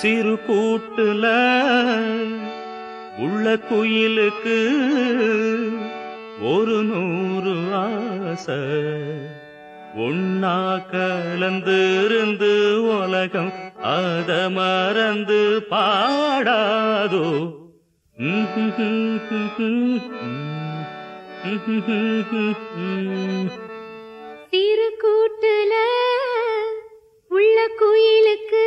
சிறு கூட்டுல உள்ள குயிலுக்கு ஒரு நூறு ஆசை. ஒன்னா கலந்திருந்து உலகம் அத மறந்து பாடாதோ. சிறு கூட்டுல உள்ள குயிலுக்கு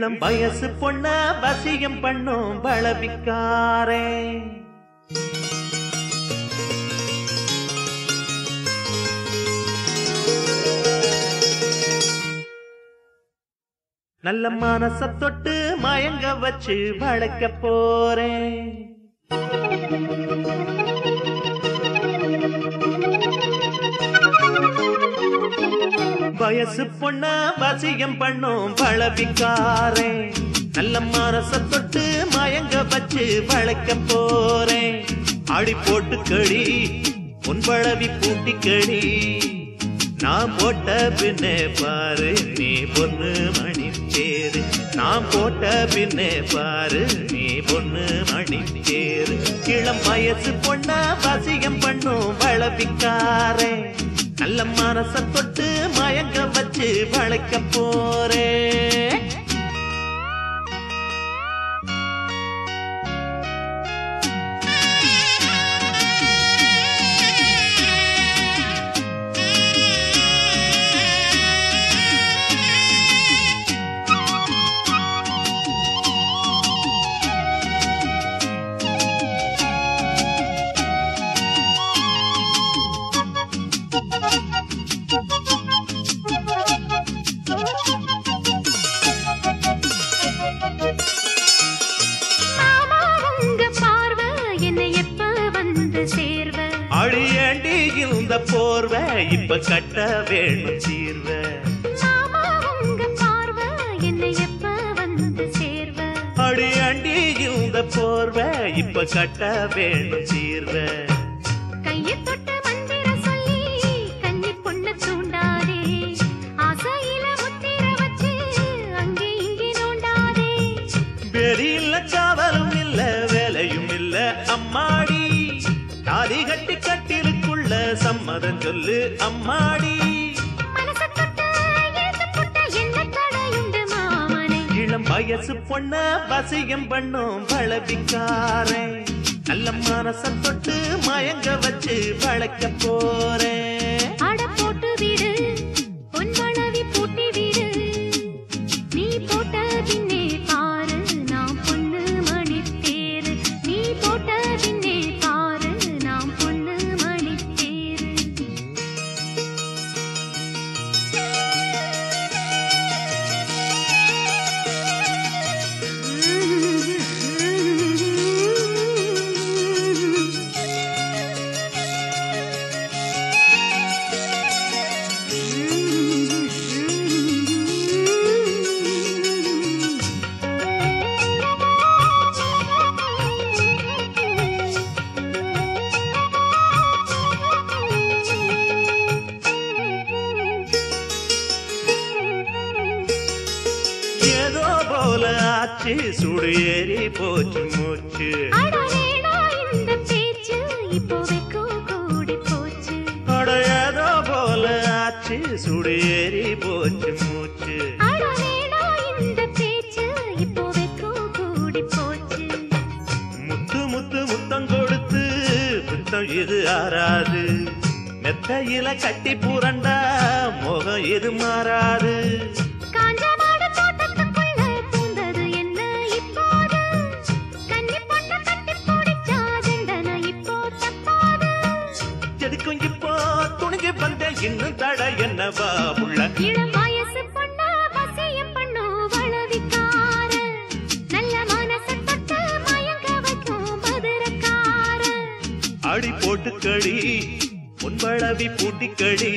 இளம் வயசு பொண்ண வசியம் பண்ணும் பலவிக்காரே நல்ல மனச தொட்டு மயங்க வச்சு வளர்க்க போறேன். வயசு பொண்ண வசியம் பண்ணும் பழவிக்காரே நல்ல மனச தொட்டு மயங்க வச்சு வளைக்க போறேன். ஆடி போட்டு கடி உன் பழவி பூட்டி கடி. நான் போட்ட பின்னே பாரு நீ பொண்ணு மணி சேரு நான் போட்ட பின்னே பாரு நீ பொண்ணு மணி சேரு இளம் வயசு பொண்ண வசியம் பண்ணும் வளவிக்காரே நல்ல மனச தொட்டு வச்சு வளைக்க போறேன். சம்மதம் சொல்லு அம்மாடி. இளம் வயசு பொண்ண வசியம் பண்ணும் வளவிக்காரே நல்ல மனச தொட்டு மயங்க வச்சு வளைக்க போறேன். கட்டி பிடிச்சா தண்டனை இப்போ தப்பாது. எதுக்கும் இப்போ துணிஞ்சு வந்தேன் இன்னும் தட என்னவா உள்ள? இளம் வயசு பொண்ண வசியம் பண்ணு வளவிக்கார நல்ல மனசு தொட்டு மயங்க வைக்கும் மதுரக்கார அடி போட்டு கடி பொன்பளவி பூட்டி கடி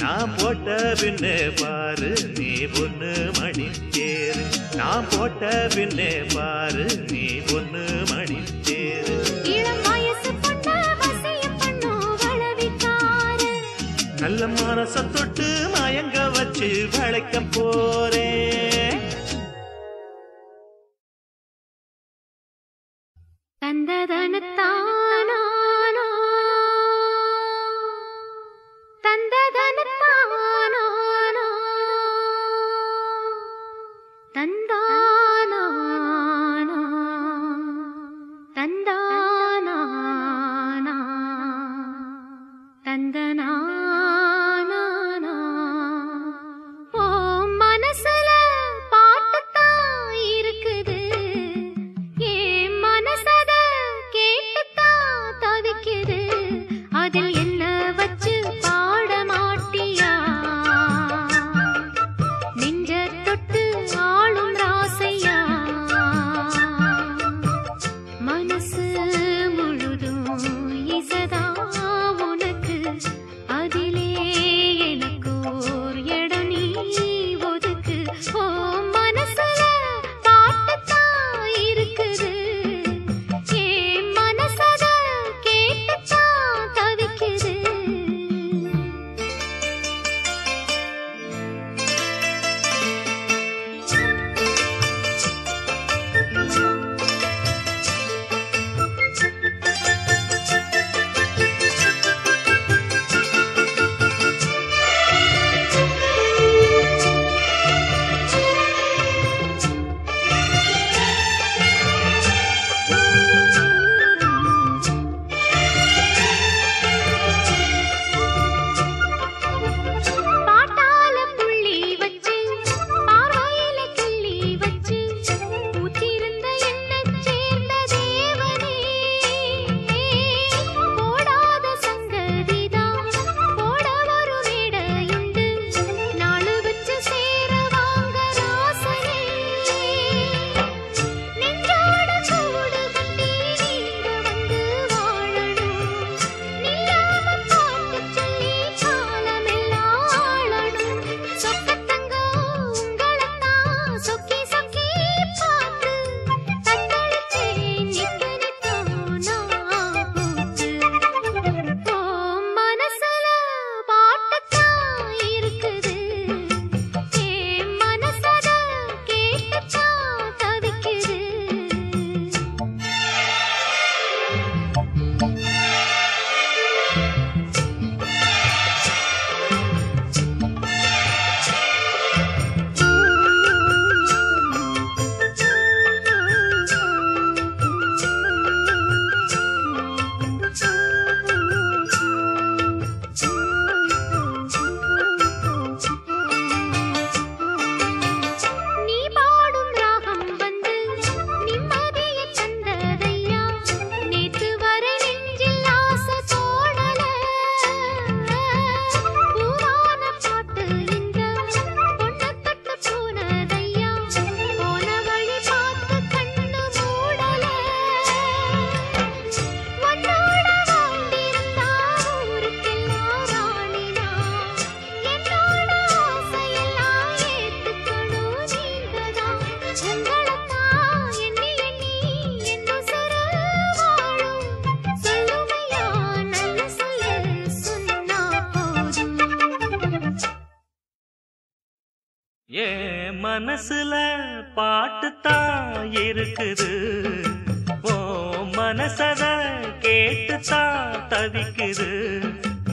நான் போட்ட பின்னே பாரு நீ பொண்ணு மணி தேரு நான் போட்ட பின்னே பாரு நீ பொண்ணு மணி தேரு இளம் வயசு பொண்ண வசியம் பண்ணு வளவிக்கார நல்ல மனச தொட்டு மயங்க வச்சு வளைக்க போறேன் தந்ததனத்தானா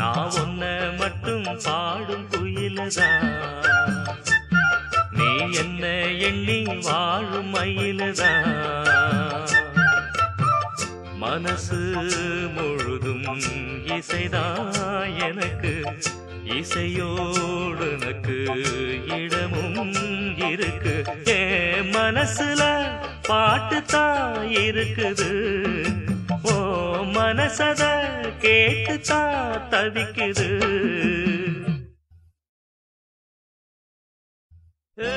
நான் ஒன்ன மட்டும் பாடும் குயிலதான் நீ என்ன எண்ணி வாழும் மயிலதான் மனசு முழுதும் இசைதான் எனக்கு? இசையோடுனக்கு இடமும் இருக்கு. மனசுல பாட்டு தான் இருக்குது. ஓ மனசத கேட்டுத்தா தவிக்குது. ஏ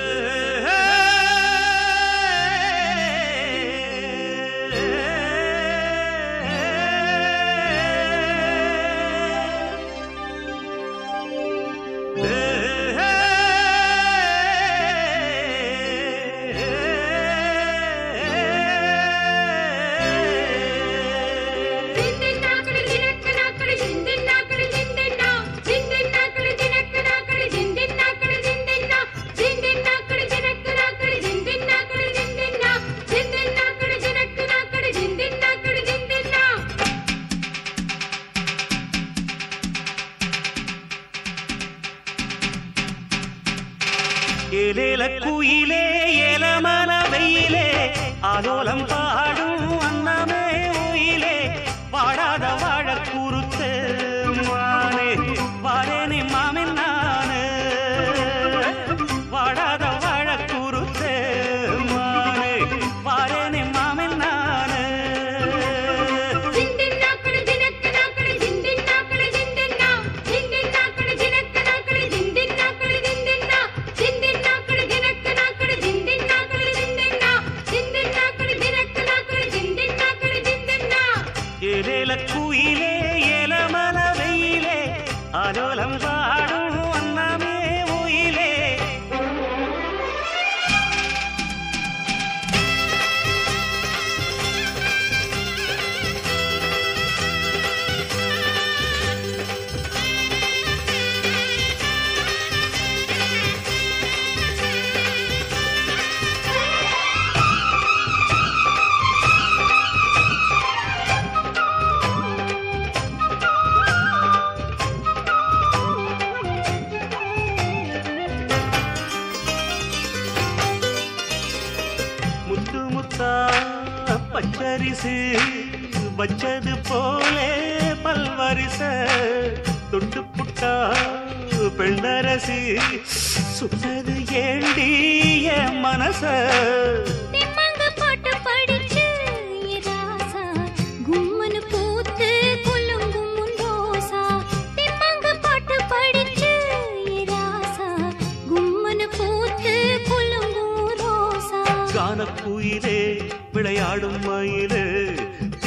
போலே பல்வரிச துண்டு புட்டா பெண்ணரசி. சுத்தது ஏண்டி என் மனச காணப்புயிலே விளையாடும் மயிலே.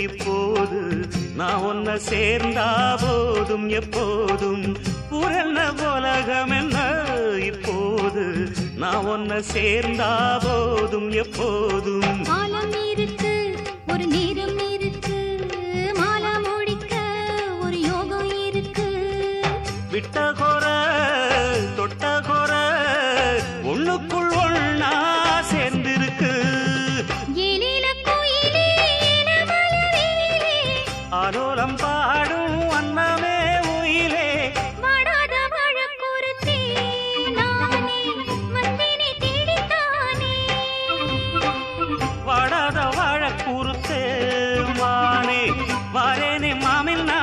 இப்போது? நான் ஒன்ன சேர்ந்தா போதும் எப்போதும். புறன உலகம் என்ன இப்போது? நான் ஒன்ன சேர்ந்தா போதும் எப்போதும். காலம் இருக்கு ஒரு நேரம் మారేనే మామిన్న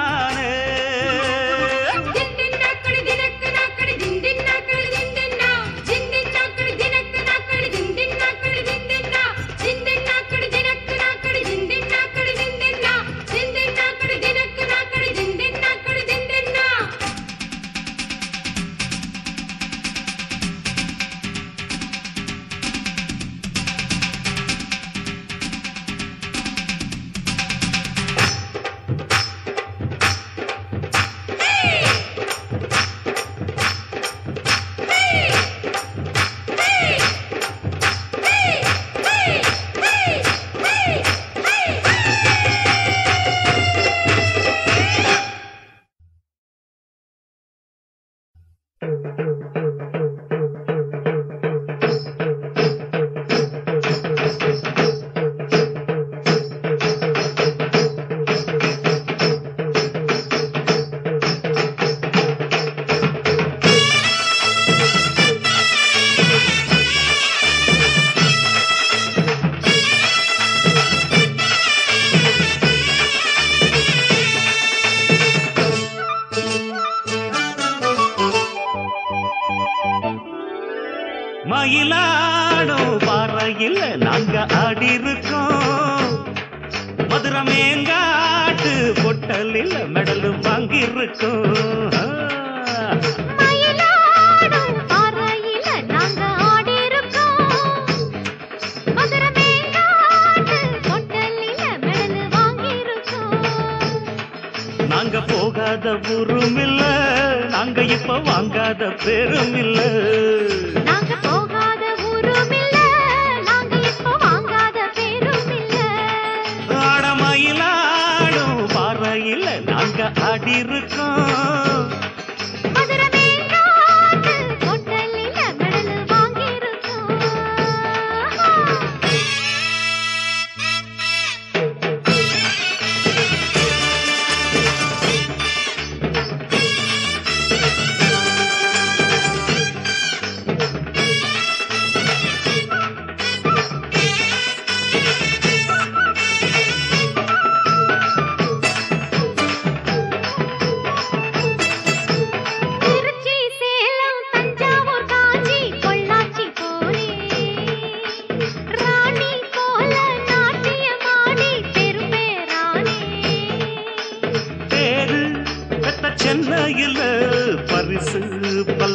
இப்ப வாங்காத பேரும் இல்லை.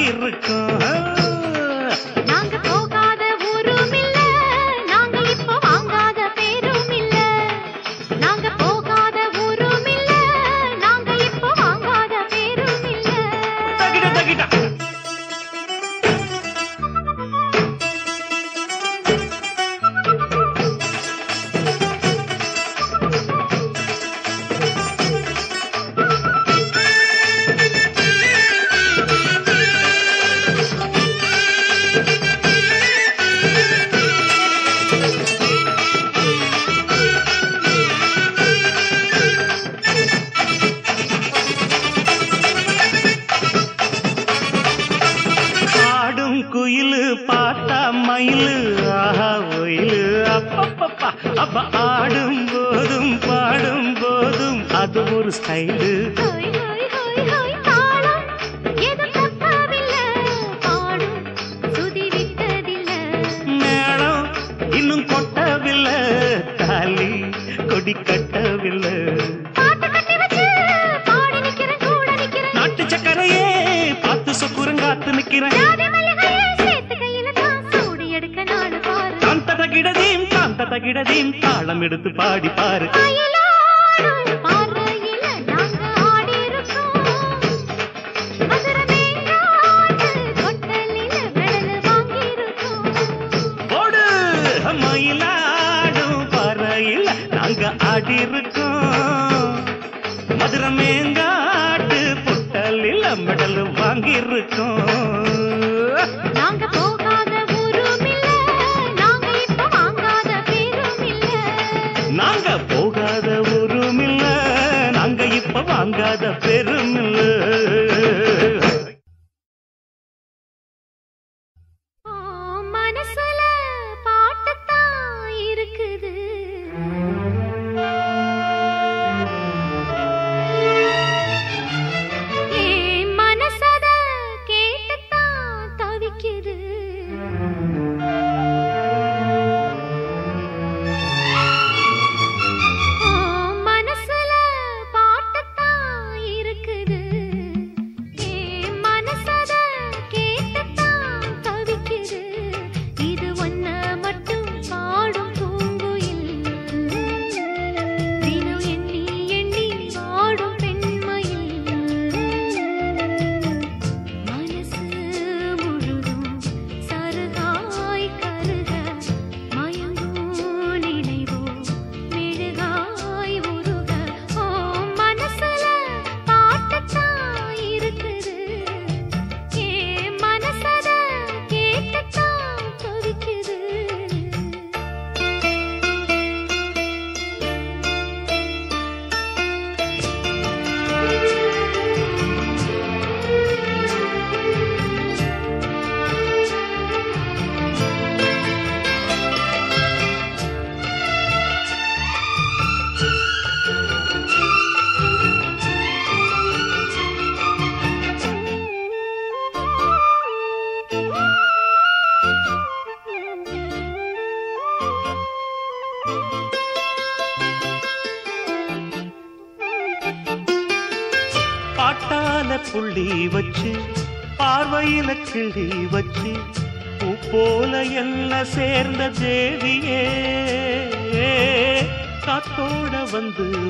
இருக்கும் வைக்கிறேன் தகிடதீம் சாந்த தகிடதீம் தாளம் எடுத்து பாடி பாரு. மயிலாடும் பறையில் நாங்க ஆடி இருக்கோம் மெடல் வாங்கியிருக்கோம்.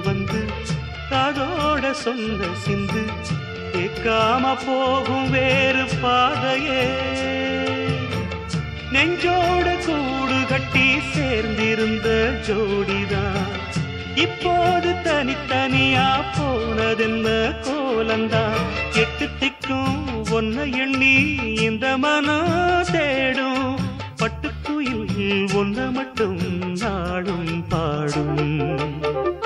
வந்து காதோட சொந்த சிந்து கேட்காம போகும் வேறு பாதையே. நெஞ்சோட கூடு கட்டி சேர்ந்திருந்த ஜோடிதான் இப்போது தனித்தனியா போனதென்ன கோலந்தான் எட்டு திக்கும் ஒன்ன எண்ணி இந்த மனம் தேடும் பட்டுக்குயில் ஒன்ன மட்டும் நாடும் பாடும்.